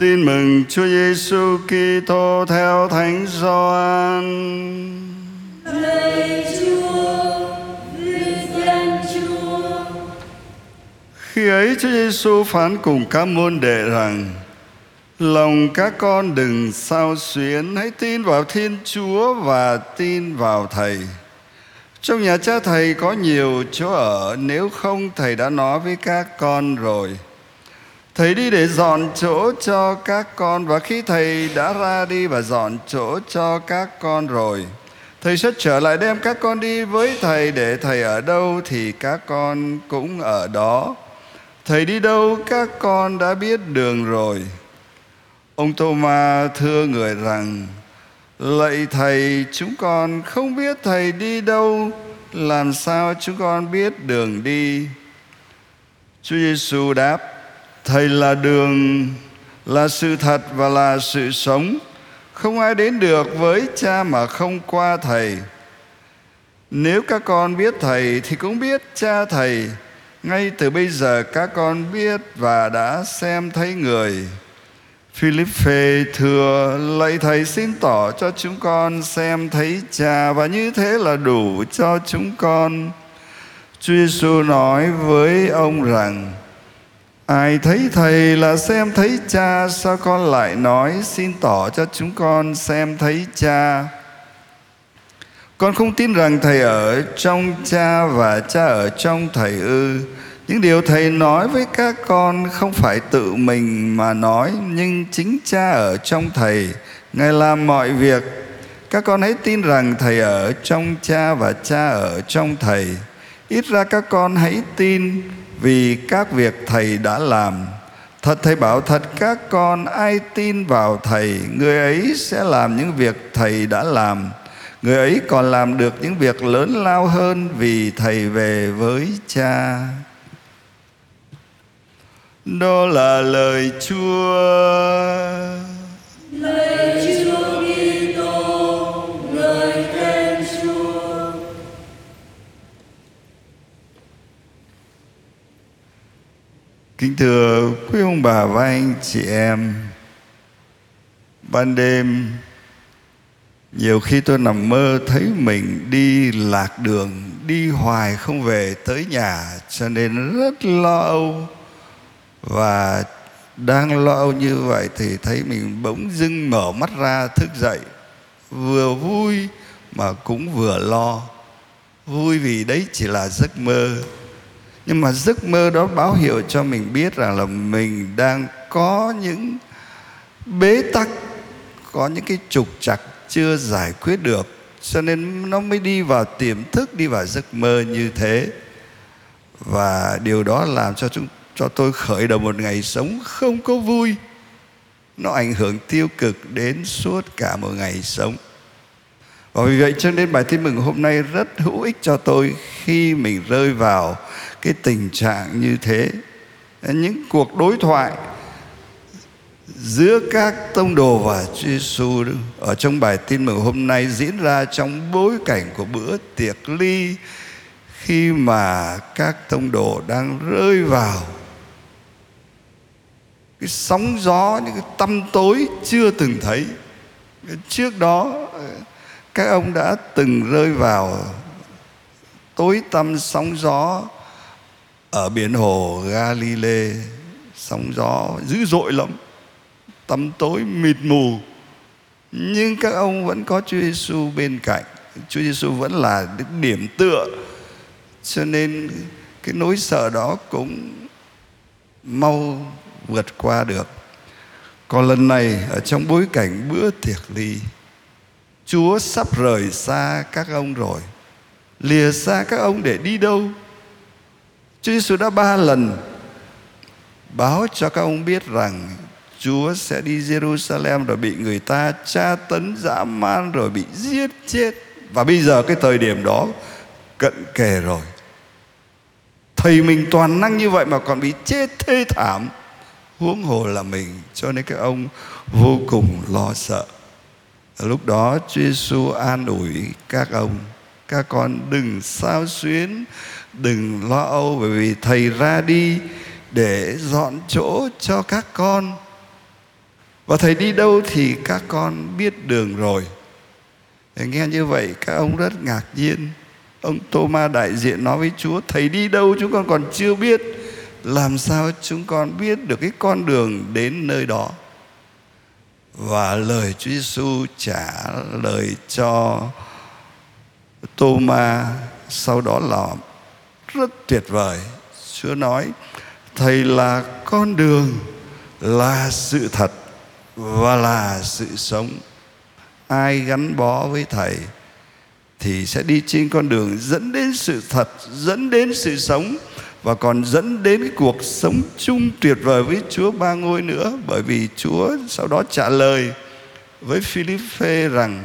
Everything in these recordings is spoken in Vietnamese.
Tin mừng Chúa Giêsu Kitô theo Thánh Gioan. Lạy Chúa, vinh danh Chúa. Khi ấy Chúa Giêsu phán cùng các môn đệ rằng: Lòng các con đừng sao xuyến, hãy tin vào Thiên Chúa và tin vào Thầy. Trong nhà cha thầy có nhiều chỗ ở, nếu không thầy đã nói với các con rồi. Thầy đi để dọn chỗ cho các con và khi thầy đã ra đi và dọn chỗ cho các con rồi, thầy sẽ trở lại đem các con đi với thầy để thầy ở đâu thì các con cũng ở đó. Thầy đi đâu các con đã biết đường rồi. Ông Thomas thưa người rằng: Lạy thầy, chúng con không biết thầy đi đâu, làm sao chúng con biết đường đi? Chúa Giêsu đáp: Thầy là đường, là sự thật và là sự sống. Không ai đến được với cha mà không qua thầy. Nếu các con biết thầy thì cũng biết cha thầy. Ngay từ bây giờ các con biết và đã xem thấy người. Philippe thừa lạy thầy xin tỏ cho chúng con xem thấy cha và như thế là đủ cho chúng con. Chúa Giêsu nói với ông rằng Ai thấy thầy là xem thấy cha, Sao con lại nói xin tỏ cho chúng con xem thấy cha? Con không tin rằng thầy ở trong cha Và cha ở trong thầy ư. Những điều thầy nói với các con Không phải tự mình mà nói, Nhưng chính cha ở trong thầy. Ngài làm mọi việc. Các con hãy tin rằng thầy ở trong cha Và cha ở trong thầy. Ít ra các con hãy tin vì các việc thầy đã làm. Thật thầy bảo, thật các con, ai tin vào thầy, người ấy sẽ làm những việc thầy đã làm. Người ấy còn làm được những việc lớn lao hơn vì thầy về với cha. Đó là lời chúa. Kính thưa quý ông bà và anh chị em, Ban đêm Nhiều khi tôi nằm mơ thấy mình đi lạc đường, Đi hoài không về tới nhà, Cho nên rất lo âu. Và đang lo âu như vậy Thì thấy mình bỗng dưng mở mắt ra, thức dậy. Vừa vui mà cũng vừa lo. Vui vì đấy chỉ là giấc mơ nhưng mà giấc mơ đó báo hiệu cho mình biết rằng là mình đang có những bế tắc, có những cái trục trặc chưa giải quyết được. Cho nên nó mới đi vào tiềm thức, đi vào giấc mơ như thế. Và điều đó làm cho chúng, cho tôi khởi đầu một ngày sống không có vui. Nó ảnh hưởng tiêu cực đến suốt cả một ngày sống. Và vì vậy cho nên bài tin mừng hôm nay rất hữu ích cho tôi khi mình rơi vào cái tình trạng như thế. Những cuộc đối thoại giữa các tông đồ và Chúa Giêsu ở trong bài tin mừng hôm nay diễn ra trong bối cảnh của bữa tiệc ly khi mà các tông đồ đang rơi vào. Cái sóng gió, những cái tâm tối chưa từng thấy. Trước đó, các ông đã từng rơi vào tối tăm sóng gió ở biển hồ Galilee sóng gió dữ dội lắm, tăm tối mịt mù. Nhưng các ông vẫn có Chúa Giêsu bên cạnh. Chúa Giêsu vẫn là điểm tựa, cho nên cái nỗi sợ đó cũng mau vượt qua được. Còn lần này, ở trong bối cảnh bữa tiệc ly, Chúa sắp rời xa các ông rồi, lìa xa các ông để đi đâu? Chúa Giêsu đã ba lần báo cho các ông biết rằng Chúa sẽ đi Jerusalem rồi bị người ta tra tấn dã man rồi bị giết chết. Và bây giờ cái thời điểm đó cận kề rồi. Thầy mình toàn năng như vậy mà còn bị chết thê thảm. Huống hồ là mình, cho nên các ông vô cùng lo sợ. Lúc đó Chúa Giêsu an ủi các ông các con đừng sao xuyến, đừng lo âu, bởi vì thầy ra đi để dọn chỗ cho các con. Và thầy đi đâu thì các con biết đường rồi. Thầy nghe như vậy, các ông rất ngạc nhiên. Ông Thomas đại diện nói với Chúa, thầy đi đâu chúng con còn chưa biết? Làm sao chúng con biết được cái con đường đến nơi đó? Và lời Chúa Giêsu trả lời cho Thomas sau đó là rất tuyệt vời. Chúa nói, thầy là con đường, là sự thật và là sự sống. Ai gắn bó với thầy thì sẽ đi trên con đường dẫn đến sự thật, dẫn đến sự sống và còn dẫn đến cái cuộc sống chung tuyệt vời với Chúa ba ngôi nữa. Bởi vì Chúa sau đó trả lời với Philippe rằng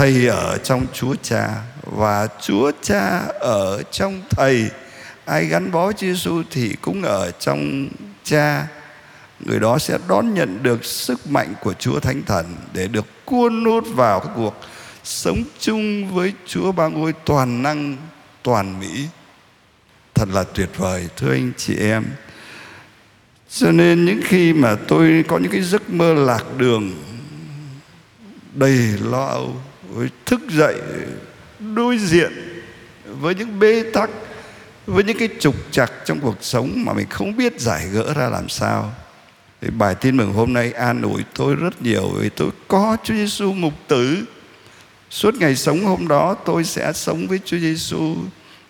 thầy ở trong Chúa Cha và Chúa Cha ở trong thầy. Ai gắn bó với Giêsu thì cũng ở trong Cha. Người đó sẽ đón nhận được sức mạnh của Chúa Thánh Thần để được cuốn hút vào cái cuộc sống chung với Chúa ba ngôi toàn năng, toàn mỹ. Thật là tuyệt vời, thưa anh chị em. Cho nên những khi mà tôi có những cái giấc mơ lạc đường đầy lo âu thức dậy, đối diện với những bế tắc, với những cái trục trặc trong cuộc sống mà mình không biết giải gỡ ra làm sao. Thì bài tin mừng hôm nay an ủi tôi rất nhiều vì tôi có Chúa Giêsu mục tử. Suốt ngày sống hôm đó tôi sẽ sống với Chúa Giêsu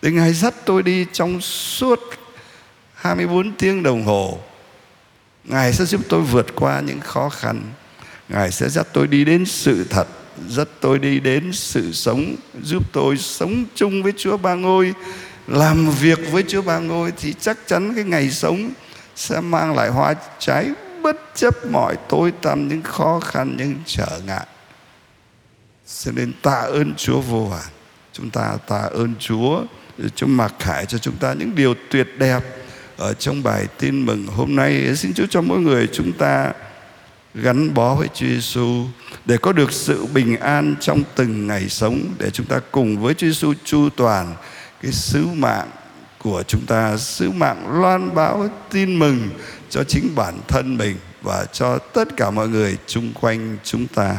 để Ngài dắt tôi đi trong suốt 24 tiếng đồng hồ, Ngài sẽ giúp tôi vượt qua những khó khăn. Ngài sẽ dắt tôi đi đến sự thật. Dắt tôi đi đến sự sống Giúp tôi sống chung với Chúa Ba Ngôi. Làm việc với Chúa Ba Ngôi Thì chắc chắn cái ngày sống Sẽ mang lại hoa trái Bất chấp mọi tối tăm Những khó khăn, những trở ngại. Cho nên tạ ơn Chúa vô hạn. Chúng ta tạ ơn Chúa Chúa mặc khải cho chúng ta những điều tuyệt đẹp ở trong bài tin mừng hôm nay. Xin Chúa cho mỗi người chúng ta gắn bó với Chúa Giêsu để có được sự bình an trong từng ngày sống, để chúng ta cùng với Chúa Giêsu chu toàn cái sứ mạng của chúng ta, sứ mạng loan báo, tin mừng cho chính bản thân mình và cho tất cả mọi người chung quanh chúng ta.